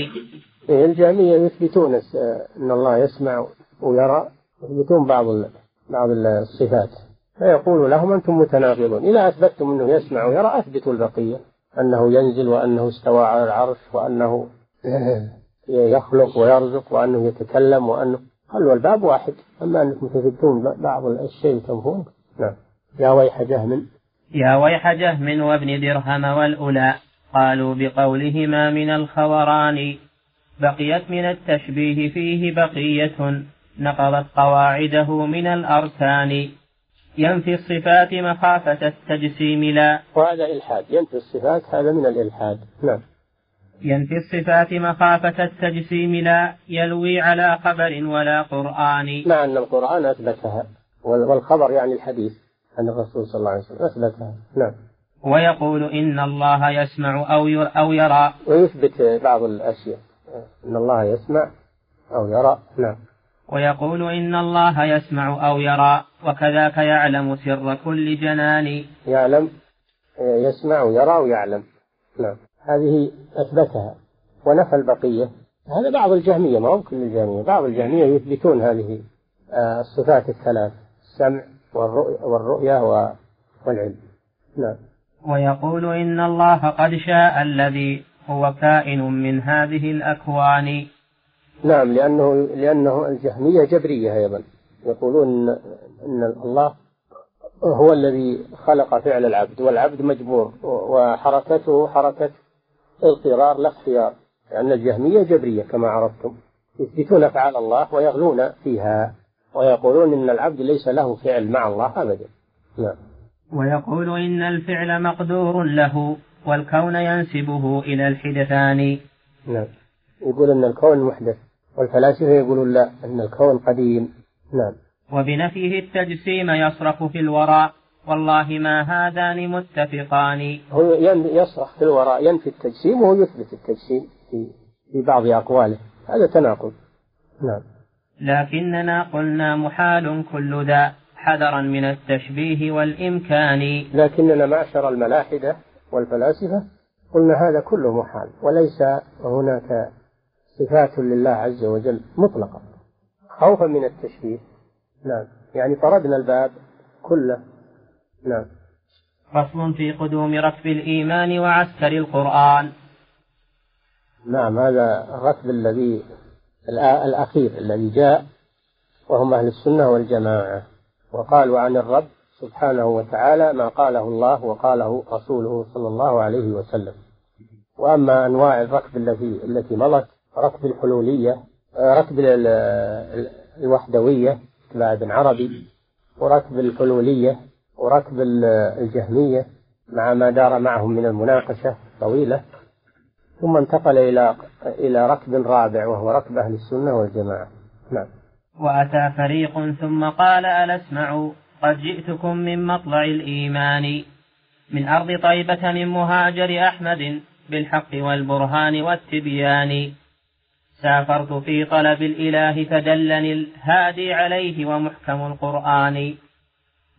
إيه، الجهمية يثبتون أن الله يسمع ويرى يثبتون بعض بعض الصفات. فيقول لهم أنتم متناقضون. إذا أثبتتم أنه يسمع ويرى أثبتوا البقية. أنه ينزل وأنه استوى على العرش وأنه (clears throat) يخلق ويرزق وأنه يتكلم وأنه خلوا الباب واحد أما أنكم تثبتون بعض الشيء وتنفون نعم. يا ويح جهم.
يا ويح جهم وابن درهم والأولى قالوا بقولهما من الخوران بقيت من التشبيه فيه بقية نقضت قواعده من الأركان. ينفي الصفات مخافة التجسيم لا.
وهذا إلحاد. ينفي الصفات هذا من الإلحاد. نعم.
ينفي الصفات مخافة التجسيم لا يلوي على خبر ولا قرآن.
مع أن القرآن أثبتها والخبر يعني الحديث عن الرسول صلى الله عليه وسلم أثبتها. نعم.
ويقول إن الله يسمع أو أو يرى.
ويثبت بعض الأشياء. إن الله يسمع أو يرى. نعم.
ويقول إن الله يسمع أو يرى. وكذاك يعلم سر كل جنان.
يعلم يسمع ويرى ويعلم. نعم. هذه أثبتها ونفى البقية. هذا بعض الجهمية ما هو كل الجهمية بعض الجهمية يثبتون هذه آه، الصفات الثلاث السمع والرؤية والعلم. نعم.
ويقول إن الله قد شاء الذي هو كائن من هذه الأكوان.
نعم لأنه لأنه الجهمية جبرية أيضا. يقولون أن الله هو الذي خلق فعل العبد والعبد مجبور وحركته حركة اضطرار لا اختيار لأن الجهمية جبرية كما عرفتم. يثبتون أفعال الله ويغلون فيها ويقولون إن العبد ليس له فعل مع الله أبدا. نعم.
ويقول إن الفعل مقدور له والكون ينسبه إلى الحدثان.
نعم. يقول أن الكون محدث والفلاسفة يقولون لا أن الكون قديم. نعم.
وبنفيه التجسيم يصرخ في الوراء. والله ما هذان متفقان
هو يصرخ في الوراء ينفي التجسيم وهو يثبت التجسيم في في بعض أقواله. هذا تناقض. نعم.
لكننا قلنا محال كل ذا حذرا من التشبيه والإمكان.
لكننا معشر الملاحدة والفلاسفة قلنا هذا كله محال وليس هناك صفات لله عز وجل مطلقة. خوفا من التشبيه. نعم. يعني طردنا الباب كله نعم.
فصل في قدوم ركب الإيمان وعسكر القرآن.
نعم هذا الركب الذي الأخير الذي جاء وهم أهل السنة والجماعة. وقالوا عن الرب سبحانه وتعالى ما قاله الله وقاله رسوله صلى الله عليه وسلم. وأما أنواع الركب التي التي مضت ركب الحلولية ركب الوحدوية تبع ابن عربي وركب الحلولية وركب الجهمية مع ما دار معهم من المناقشة طويلة ثم انتقل إلى إلى ركب رابع وهو ركب أهل السنة والجماعة. نعم.
وأتى فريق ثم قال ألا اسمعوا قد جئتكم من مطلع الإيمان. من أرض طيبة من مهاجر أحمد بالحق والبرهان والتبيان. سافرت في طلب الإله فدلني الهادي عليه ومحكم القرآن.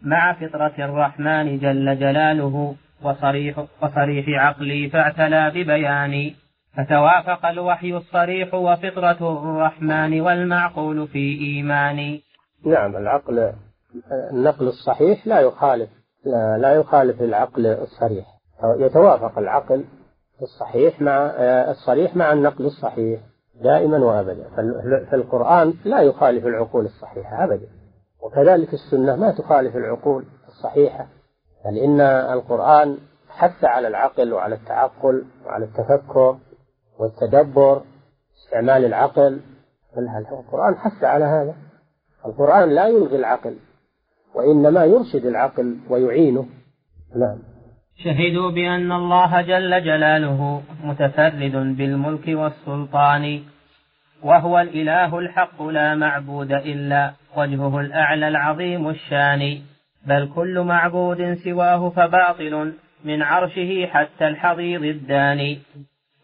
مع فطرة الرحمن جل جلاله وصريح, وصريح عقلي فاعتلى ببياني فتوافق الوحي الصريح وفطرة الرحمن والمعقول في إيماني.
نعم العقل النقل الصحيح لا يخالف لا, لا يخالف العقل الصريح. يتوافق العقل الصحيح مع الصريح مع النقل الصحيح دائما وأبدا. فالقرآن لا يخالف العقول الصحيحة أبدا. وكذلك السنة ما تخالف العقول الصحيحة لأن القرآن حث على العقل وعلى التعقل وعلى التفكر والتدبر استعمال العقل. القرآن حث على هذا؟ القرآن لا يلغي العقل وإنما يرشد العقل ويعينه. نعم.
شهدوا بأن الله جل جلاله متفرد بالملك والسلطان. وهو الإله الحق لا معبود إلا وجهه الأعلى العظيم الشان. بل كل معبود سواه فباطل من عرشه حتى الحضيض الداني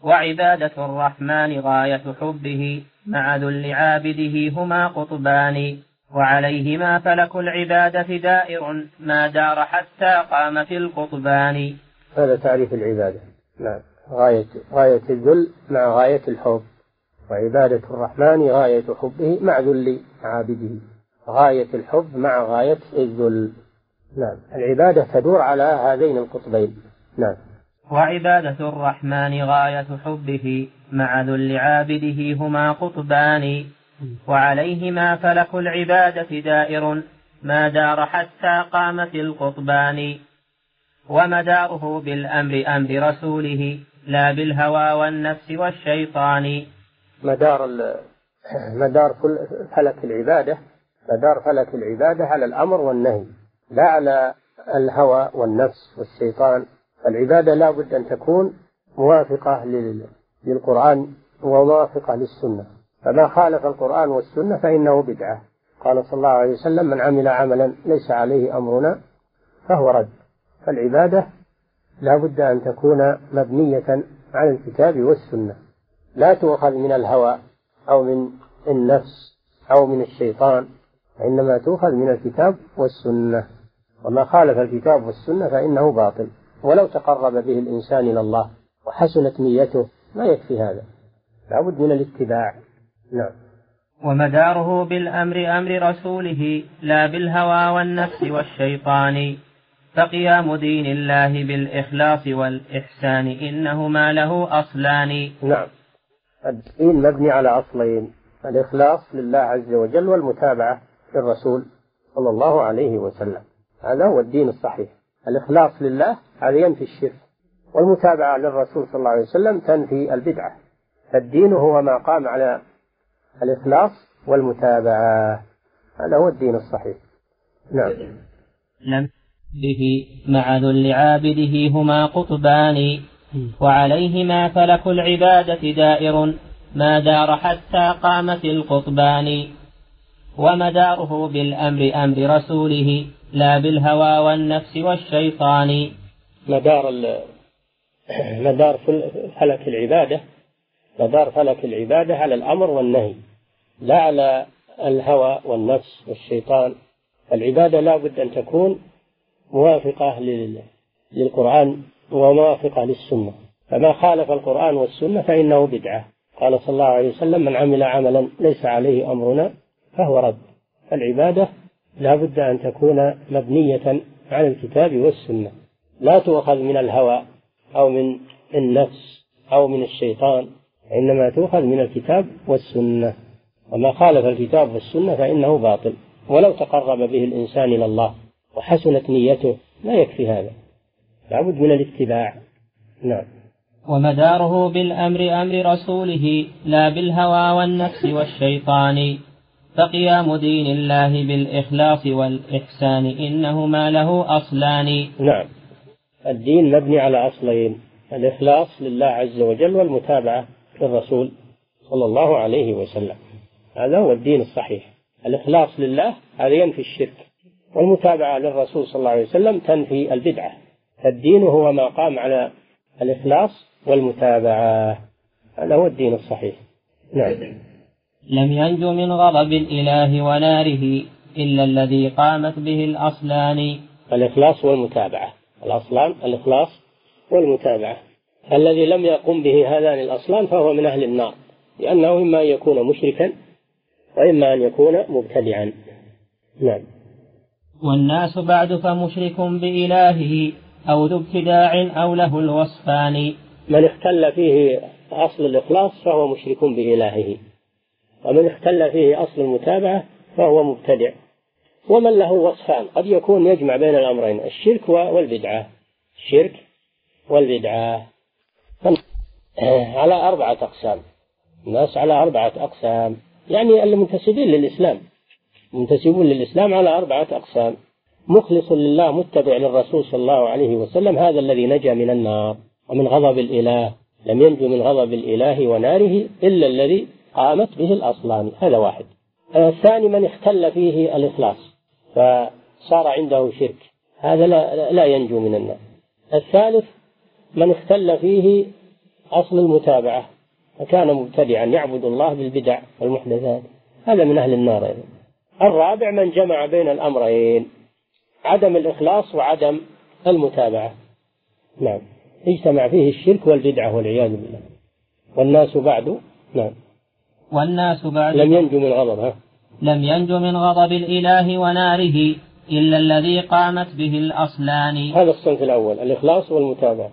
وعبادة الرحمن غاية حبه مع ذل عابده هما قطبان. وعليهما فلك العبادة دائر ما دار حتى قام في القطبان.
هذا تعريف العبادة. نعم. غاية غاية الذل مع غاية الحب. وعبادة الرحمن غاية حبه مع ذل عابده. غاية الحب مع غاية الذل. نعم. العبادة تدور على هذين القطبين. نعم.
وعبادة الرحمن غاية حبه مع ذل عابده هما قطبان. وعليهما فلك العبادة دائر ما دار حتى قام في القطبان. ومداره بالأمر أمر رسوله لا بالهوى والنفس والشيطان.
مدار مدار كل فلك العبادة مدار فلك العبادة على الأمر والنهي لا على الهوى والنفس والشيطان. العبادة لا بد أن تكون موافقة للقرآن وموافقة للسنة. فما خالف القرآن والسنة فإنه بدعة. قال صلى الله عليه وسلم من عمل عملا ليس عليه أمرنا فهو رد. فالعبادة لا بد أن تكون مبنية على الكتاب والسنة. لا تؤخذ من الهوى أو من النفس أو من الشيطان وإنما تؤخذ من الكتاب والسنة. وما خالف الكتاب والسنة فإنه باطل. ولو تقرب به الإنسان إلى الله وحسنت نيته ما يكفي هذا. لابد من الاتباع. نعم.
ومداره بالأمر أمر رسوله لا بالهوى والنفس والشيطان. فقيام دين الله بالإخلاص والإحسان إنهما له أصلان.
نعم. الدين مبني على أصلين الإخلاص لله عز وجل والمتابعة للرسول صلى الله عليه وسلم. هذا هو الدين الصحيح. الإخلاص لله هذا ينفي الشرك والمتابعة للرسول صلى الله عليه وسلم تنفي البدعة. فالدين هو ما قام على الإخلاص والمتابعة. هذا هو الدين الصحيح. نعم.
لم به مع ذل عابده هما قطبان. وعليهما فلك العبادة دائر ما دار حتى قام في القطبان. ومداره بالأمر أمر رسوله لا بالهوى والنفس والشيطان.
مدار (clears throat) مدار فلك العبادة مدار فلك العبادة على الأمر والنهي لا على الهوى والنفس والشيطان. العبادة لا بد أن تكون موافقة للقرآن. وموافقة للسنة فما خالف القرآن والسنة فإنه بدعة. قال صلى الله عليه وسلم من عمل عملا ليس عليه أمرنا فهو رد. العبادة لا بد أن تكون مبنية على الكتاب والسنة. لا تؤخذ من الهوى أو من النفس أو من الشيطان إنما تؤخذ من الكتاب والسنة. وما خالف الكتاب والسنة فإنه باطل. ولو تقرب به الإنسان إلى الله وحسنت نيته لا يكفي هذا. لابد من الاتباع. نعم.
ومداره بالأمر أمر رسوله لا بالهوى والنفس والشيطان. فقيام دين الله بالإخلاص والإحسان إنهما له أصلان.
نعم. الدين مبني على أصلين الإخلاص لله عز وجل والمتابعة للرسول صلى الله عليه وسلم. هذا هو الدين الصحيح. الإخلاص لله هذا ينفي الشرك والمتابعة للرسول صلى الله عليه وسلم تنفي البدعة. الدين هو ما قام على الإخلاص والمتابعة. هذا هو الدين الصحيح. نعم.
لم ينج من غضب الإله وناره إلا الذي قامت به الأصلان.
الإخلاص والمتابعة. الأصلان الإخلاص والمتابعة. الذي لم يقم به هذان الأصلان فهو من أهل النار لأنه إما أن يكون مشركا وإما أن يكون مبتدعا. نعم.
والناس بعد فمشرك بإلهه. أو ذو ابتداع أو له الوصفان.
من اختل فيه أصل الإخلاص فهو مشرك بإلهه. ومن اختل فيه أصل المتابعة فهو مبتدع. ومن له وصفان؟ قد يكون يجمع بين الأمرين الشرك والبدعة. الشرك والبدعة. (clears throat) على أربعة أقسام. الناس على أربعة أقسام. يعني المنتسبين للإسلام. منتسبون للإسلام على أربعة أقسام. مخلص لله متبع للرسول صلى الله عليه وسلم هذا الذي نجا من النار ومن غضب الإله. لم ينجو من غضب الإله وناره إلا الذي قامت به الأصلان. هذا واحد. الثاني من اختل فيه الإخلاص فصار عنده شرك. هذا لا, لا ينجو من النار. الثالث من اختل فيه أصل المتابعة فكان مبتدعا يعبد الله بالبدع والمحدثات. هذا من أهل النار أيضا. الرابع من جمع بين الأمرين عدم الإخلاص وعدم المتابعة. نعم. اجتمع فيه الشرك والبدعة والعياذ بالله. والناس بعد. نعم.
والناس بعد
لم ينجو من غضب ها؟
لم ينجو من غضب الإله وناره إلا الذي قامت به الأصلان.
هذا الصنف الأول الإخلاص والمتابعة.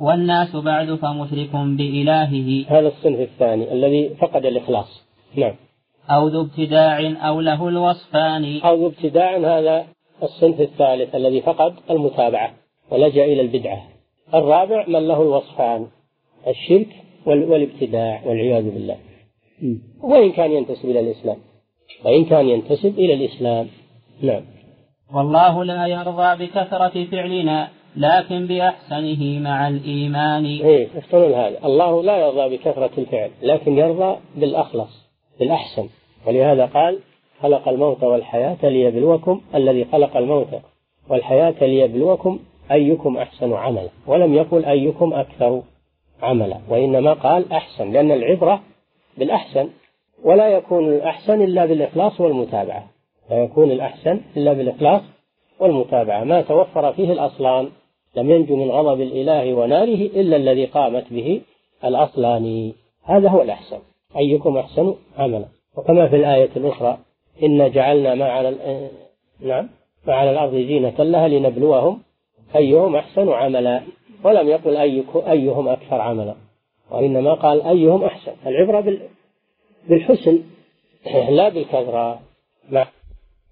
والناس بعد فمشرك بإلهه.
هذا الصنف الثاني الذي فقد الإخلاص. نعم.
أو ذو ابتداع أو له الوصفان.
أو ذو ابتداع هذا الصنف الثالث الذي فقد المتابعة ولجأ إلى البدعة. الرابع من له الوصفان الشرك والابتداع والعياذ بالله. وإن كان ينتسب إلى الإسلام. وإن كان ينتسب إلى الإسلام. نعم.
والله لا يرضى بكثرة فعلنا لكن بأحسنه مع الإيمان.
إيه هذا. الله لا يرضى بكثرة الفعل لكن يرضى بالأخلص بالأحسن. ولهذا قال خلق الموت والحياة ليبلوكم الذي خلق الموت والحياة ليبلوكم أيكم أحسن عملا. ولم يقل أيكم أكثر عملا. وإنما قال أحسن لأن العبرة بالأحسن. ولا يكون الأحسن إلا بالإخلاص والمتابعة. لا يكون الأحسن إلا بالإخلاص والمتابعة. ما توفر فيه الأصلان. لم ينجو من غضب الإله وناره إلا الذي قامت به الأصلان. هذا هو الأحسن. أيكم أحسن عملا. وكما في الآية الأخرى إن جعلنا ما على نعم ما على الأرض زينة لها لنبلوهم أيهم أحسن عملا ولم يقل أيهم أكثر عملا. وإنما قال أيهم أحسن. العبرة بالحسن (clears throat) لا بالكثرة.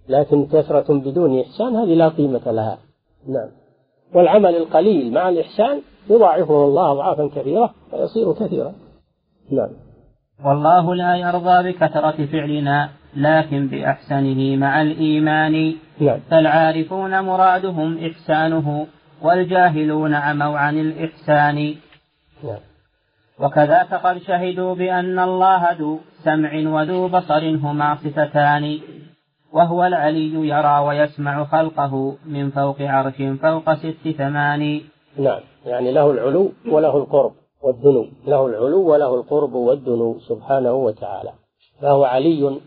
لكن كثرة بدون إحسان هذه لا قيمة لها. نعم. والعمل القليل مع الإحسان يضاعفه الله أضعافا كثيرة ويصير كثيرا. نعم.
والله لا يرضى بكثرة فعلنا لكن بأحسنه مع الإيمان.
نعم.
فالعارفون مرادهم إحسانه والجاهلون عموا عن الإحسان.
نعم.
وكذاك قد شهدوا بأن الله ذو سمع وذو بصر هما صفتان. وهو العلي يرى ويسمع خلقه من فوق عرش فوق ست ثمان.
نعم. يعني له العلو وله القرب. والدنو له العلو وله القرب والدنو سبحانه وتعالى. فهو علي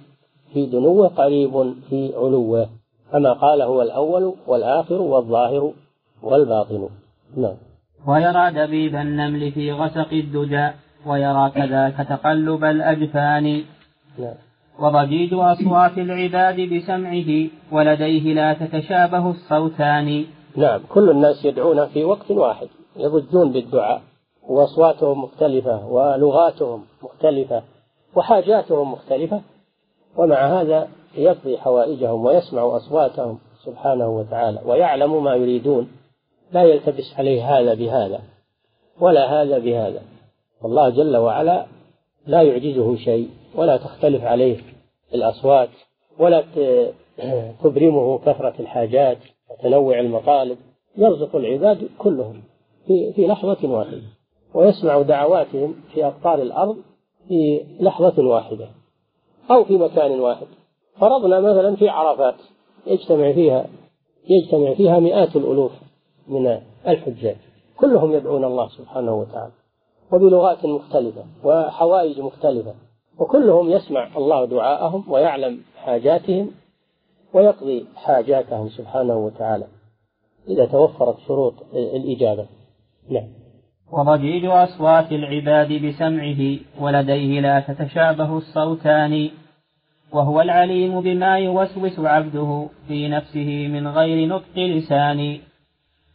في دنوه قريب في علوه. كما قال هو الأول والآخر والظاهر والباطن. نعم.
ويرى دبيب النمل في غسق الدجى ويرى كذاك تقلب الأجفان.
نعم.
وضجيج أصوات العباد بسمعه ولديه لا تتشابه الصوتان.
نعم. كل الناس يدعون في وقت واحد يضجون بالدعاء. وأصواتهم مختلفة ولغاتهم مختلفة وحاجاتهم مختلفة ومع هذا يقضي حوائجهم ويسمع أصواتهم سبحانه وتعالى ويعلم ما يريدون لا يلتبس عليه هذا بهذا ولا هذا بهذا. والله جل وعلا لا يعجزه شيء ولا تختلف عليه الأصوات ولا (clears throat) تبرمه كثرة الحاجات وتنوع المطالب. يرزق العباد كلهم في, لحظة واحدة. ويسمع دعواتهم في أقطار الأرض في لحظة واحدة أو في مكان واحد. فرضنا مثلا في عرفات يجتمع فيها يجتمع فيها مئات الألوف من الحجاج. كلهم يدعون الله سبحانه وتعالى وبلغات مختلفة وحوائج مختلفة وكلهم يسمع الله دعاءهم ويعلم حاجاتهم ويقضي حاجاتهم سبحانه وتعالى إذا توفرت شروط الإجابة. نعم.
وضجيج أصوات العباد بسمعه ولديه لا تتشابه الصوتان وهو العليم بما يوسوس عبده في نفسه من غير نطق لسان.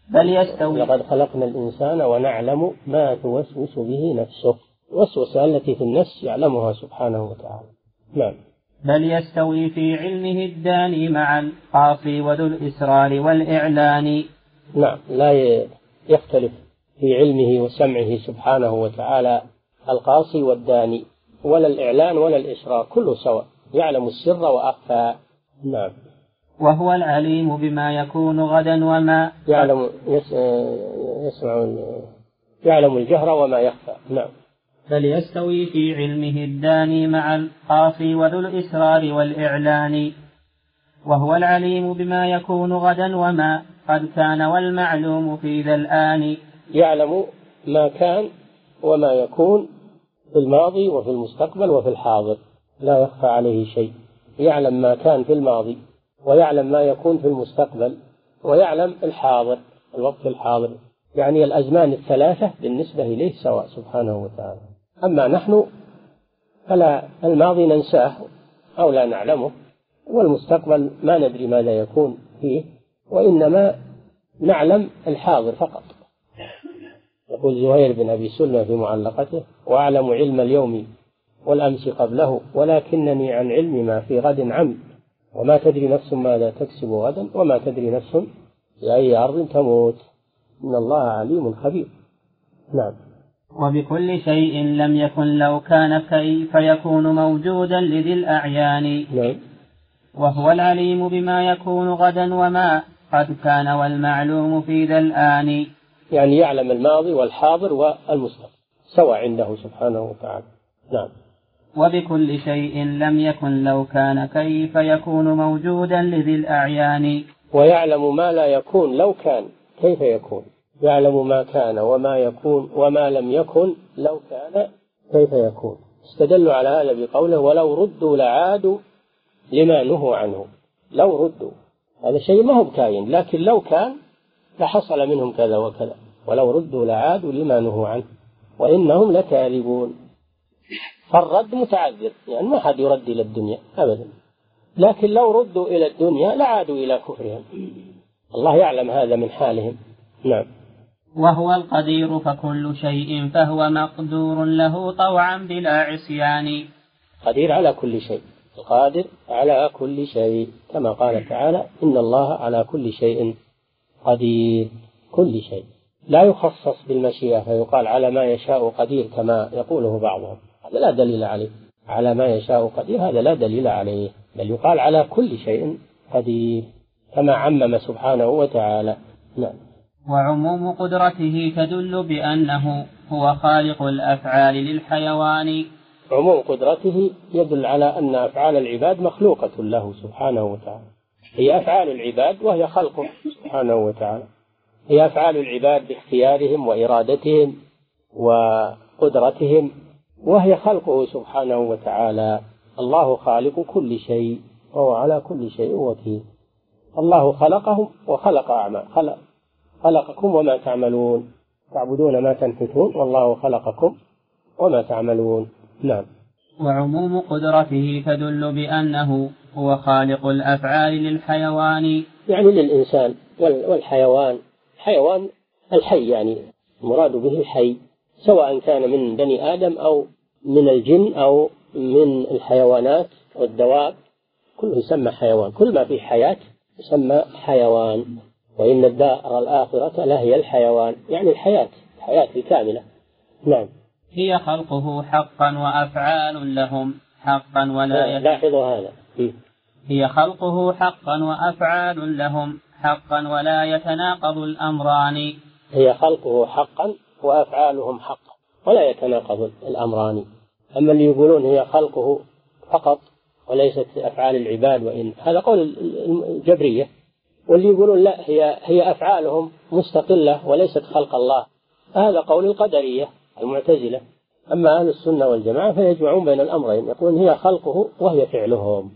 بل يستوي
لقد خلقنا الإنسان ونعلم ما توسوس به نفسه الوسوسة التي في النفس يعلمها سبحانه وتعالى. نعم.
بل يستوي في علمه الداني مع القاصي وذو الإسرار والإعلان.
نعم. لا يختلف في علمه وسمعه سبحانه وتعالى القاصي والداني ولا الإعلان ولا الإسرار كله سواء يعلم السر وأخفى. نعم.
وهو العليم بما يكون غدا وما.
يعلم يسمع يعلم الجهر وما يخفى. نعم.
بل يستوي في علمه الداني مع القاصي وذو الإسرار والإعلان. وهو العليم بما يكون غدا وما. قد كان والمعلوم في ذا الآن.
يعلم ما كان وما يكون في الماضي وفي المستقبل وفي الحاضر. لا يخفى عليه شيء. يعلم ما كان في الماضي ويعلم ما يكون في المستقبل ويعلم الحاضر الوقت الحاضر. يعني الأزمان الثلاثة بالنسبة إليه سواء سبحانه وتعالى. أما نحن فلا الماضي ننساه أو لا نعلمه والمستقبل ما ندري ماذا يكون فيه وإنما نعلم الحاضر فقط. يقول زهير بن أبي سلمة في معلقته وأعلم علم اليوم والأمس قبله ولكنني عن علم ما في غد عم. وما تدري نفس ماذا تكسب غدا وما تدري نفس في أي أرض تموت. إن الله عليم خبير. نعم.
وبكل شيء لم يكن لو كان كيف يكون موجودا لذي الأعيان.
نعم.
وهو العليم بما يكون غدا وما قد كان والمعلوم في ذا الآن.
يعني يعلم الماضي والحاضر والمستقبل سواء عنده سبحانه وتعالى. نعم.
وبكل شيء لم يكن لو كان كيف يكون موجودا لذي الأعيان.
ويعلم ما لا يكون لو كان كيف يكون؟ يعلم ما كان وما يكون وما لم يكن لو كان كيف يكون؟ استدلوا على هذا بقوله ولو ردوا لعادوا لما نهوا عنه. لو ردوا. هذا شيء ما هو بكاين لكن لو كان لحصل منهم كذا وكذا. ولو ردوا لعادوا لما نهوا عنه. وإنهم لكاذبون. فالرد متعذر. يعني ما حد يرد إلى الدنيا. أبدا. لكن لو ردوا إلى الدنيا لعادوا إلى كفرهم. الله يعلم هذا من حالهم. نعم.
وهو القدير فكل شيء فهو مقدور له طوعا بلا عصيان.
قدير على كل شيء. القادر على كل شيء. كما قال تعالى إن الله على كل شيء قدير كل شيء. لا يخصص بالمشيئة فيقال على ما يشاء قدير كما يقوله بعضهم. هذا لا دليل عليه. على ما يشاء قدير هذا لا دليل عليه. بل يقال على كل شيء قدير كما عمم سبحانه وتعالى. نعم.
وعموم قدرته تدل بأنه هو خالق الأفعال للحيوان.
عموم قدرته يدل على أن أفعال العباد مخلوقة له سبحانه وتعالى. هي أفعال العباد وهي خلقه. سبحانه وتعالى. هي أفعال العباد باختيارهم وإرادتهم وقدرتهم وهي خلقه سبحانه وتعالى. الله خالق كل شيء وهو على كل شيء وكيل. الله خلقهم وخلق أعمال. خلق خلقكم وما تعملون. تعبدون ما تنحتون والله خلقكم وما تعملون. نعم.
وعموم قدرته تدل بأنه هو خالق الأفعال للحيوان.
يعني للإنسان والحيوان. حيوان الحي يعني المراد به الحي سواء كان من بني آدم أو من الجن أو من الحيوانات والدواب. كله يسمى حيوان. كل ما فيه حياة يسمى حيوان. وإن الدار الآخرة لهي الحيوان. يعني الحياة الحياة الكاملة نعم.
هي خلقه حقا وأفعال لهم حقا ولا
لاحظوا هذا.
هي خلقه حقا وأفعال لهم حقا ولا يتناقض الأمران.
هي خلقه حقا وأفعالهم حقا ولا يتناقض الأمران. أما اللي يقولون هي خلقه فقط وليست أفعال العباد وإن هذا قول الجبرية. واللي يقولون لا هي هي أفعالهم مستقلة وليست خلق الله. هذا قول القدرية. المعتزلة. أما أهل السنة والجماعة فيجمعون بين الأمرين يقولون هي خلقه وهي فعلهم.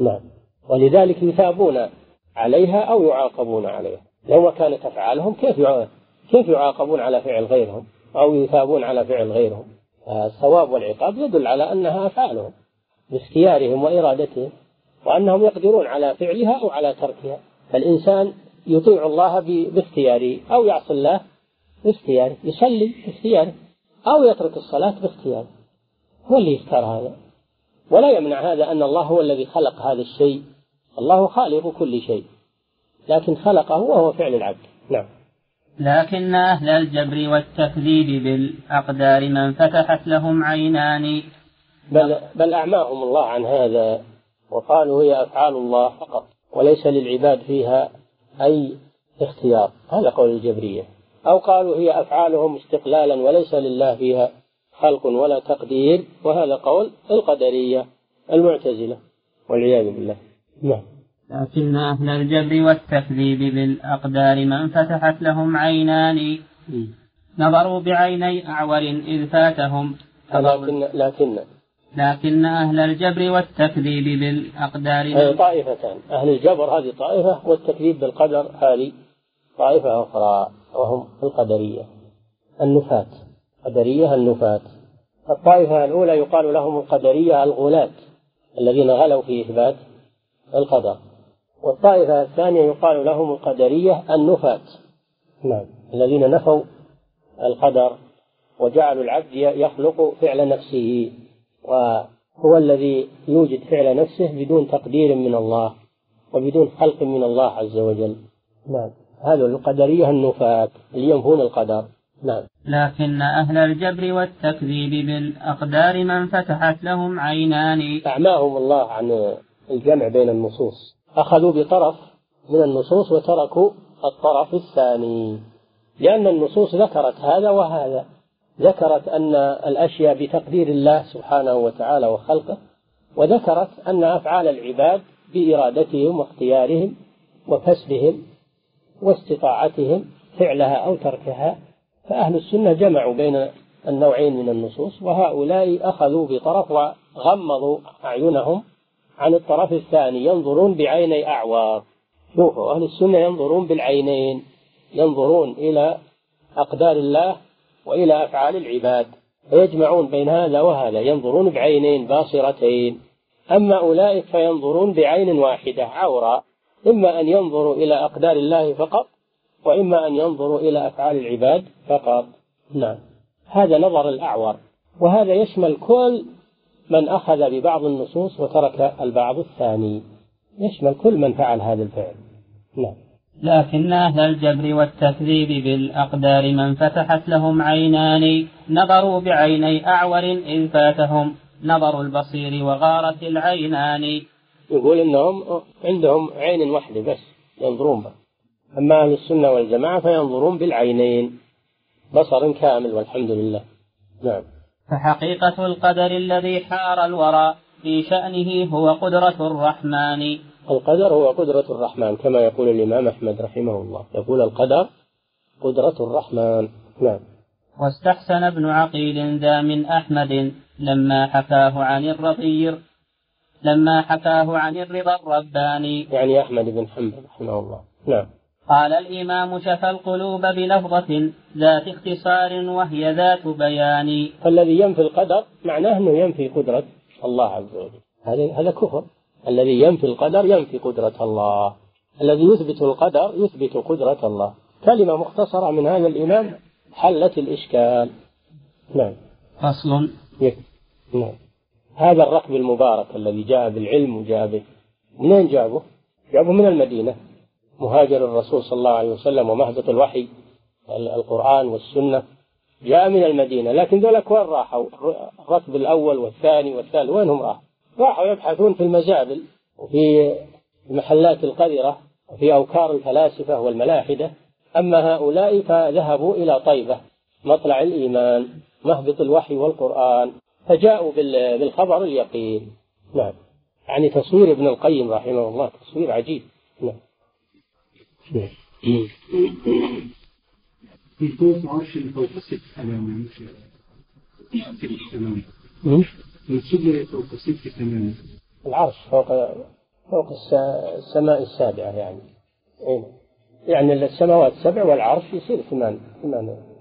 نعم. ولذلك يثابون عليها أو يعاقبون عليها. لو كانت أفعالهم كيف كيف يعاقبون على فعل غيرهم؟ أو يثابون على فعل غيرهم. الثواب والعقاب يدل على أنها أفعالهم باختيارهم وإرادتهم وأنهم يقدرون على فعلها أو على تركها. فالإنسان يطيع الله باختياره أو يعصي الله باختياره يصلي باختياره. أو يترك الصلاة باختياره هو اللي يختار هذا. ولا يمنع هذا أن الله هو الذي خلق هذا الشيء. الله خالق كل شيء. لكن خلقه وهو فعل العبد. نعم.
لكن أهل الجبر والتكذيب بالأقدار من فتحت لهم عينان.
بل, بل أعماهم الله عن هذا. وقالوا هي أفعال الله فقط. وليس للعباد فيها أي اختيار. هذا قول الجبرية. أو قالوا هي أفعالهم استقلالا وليس لله فيها خلق ولا تقدير وهذا قول القدرية المعتزلة والعياذ بالله. نعم.
لكن أهل الجبر والتكذيب بالأقدار من فتحت لهم عينان. نظروا بعيني أعور إذ فاتهم.
لكن لكن
لكن أهل الجبر والتكذيب بالأقدار
طائفتان. أهل الجبر هذه طائفة والتكذيب بالقدر هذه طائفة أخرى وهم القدرية. النفاة قدرية النفاة الطائفة الأولى يقال لهم القدرية الغلاة الذين غلوا في إثبات القدر. والطائفة الثانية يقال لهم القدرية النفاة نعم. الذين نفوا القدر وجعلوا العبد يخلق فعل نفسه وهو الذي يوجد فعل نفسه بدون تقدير من الله وبدون خلق من الله عز وجل. نعم. هذا القدرية النفاة اللي ينفون القدر. نعم.
لكن أهل الجبر والتكذيب بالأقدار من فتحت لهم عينان.
أعماهم الله عن الجمع بين النصوص. أخذوا بطرف من النصوص وتركوا الطرف الثاني. لأن النصوص ذكرت هذا وهذا. ذكرت أن الأشياء بتقدير الله سبحانه وتعالى وخلقه وذكرت أن أفعال العباد بإرادتهم واختيارهم وكسبهم واستطاعتهم فعلها أو تركها فأهل السنة جمعوا بين النوعين من النصوص وهؤلاء أخذوا بطرف وغمضوا أعينهم عن الطرف الثاني ينظرون بعيني أعوار. شوفوا أهل السنة ينظرون بالعينين ينظرون إلى أقدار الله وإلى أفعال العباد فيجمعون بين هذا وهذا ينظرون بعينين باصرتين أما أولئك فينظرون بعين واحدة عورة. إما أن ينظروا إلى أقدار الله فقط وإما أن ينظروا إلى أفعال العباد فقط. نعم. هذا نظر الأعور وهذا يشمل كل من أخذ ببعض النصوص وترك البعض الثاني. يشمل كل من فعل هذا الفعل. نعم.
لكن أهل الجبر والتكذيب بالأقدار من فتحت لهم عينان نظروا بعيني أعور إذ فاتهم نظر البصير وغارت العينان.
يقول إنهم عندهم عين واحدة بس ينظرون بها. أما أهل السنة والجماعة فينظرون بالعينين بصر كامل والحمد لله. نعم.
فحقيقة القدر الذي حار الورى في شأنه هو قدرة الرحمن.
القدر هو قدرة الرحمن كما يقول الإمام أحمد رحمه الله. يقول القدر قدرة الرحمن. نعم.
واستحسن ابن عقيل ذا من أحمد لما حكاه عن الرضي لما حكاه عن الرضا الرباني.
يعني أحمد بن حنبل رحمه الله. نعم.
قال الإمام شفى القلوب بلفظة ذات اختصار وهي ذات بيان.
فالذي ينفي القدر معناه أنه ينفي قدرة الله عز وجل. هذا هذا كفر. الذي ينفي القدر ينفي قدرة الله. الذي يثبت القدر يثبت قدرة الله. كلمة مختصرة من هذا الإمام حلت الإشكال. نعم.
فصل.
نعم. هذا الركب المبارك الذي جاء بالعلم وجاء به منين جابه؟ جابه من المدينة. مهاجر الرسول صلى الله عليه وسلم ومهبط الوحي القرآن والسنة. جاء من المدينة. لكن ذلك وين راحوا؟ الركب الأول والثاني والثالث وينهم راحوا؟ راحوا يبحثون في المزابل وفي المحلات القذرة وفي أوكار الفلاسفة والملاحدة. أما هؤلاء فذهبوا إلى طيبة مطلع الإيمان مهبط الوحي والقرآن. فجاءوا بالخبر اليقين. نعم. يعني تصوير ابن القيم رحمه الله تصوير عجيب. نعم.
في فوق عرش فوق ست أمام فوق
العرش فوق فوق السماء السابعة يعني. يعني السماوات السبع والعرش يصير ثمان ثمان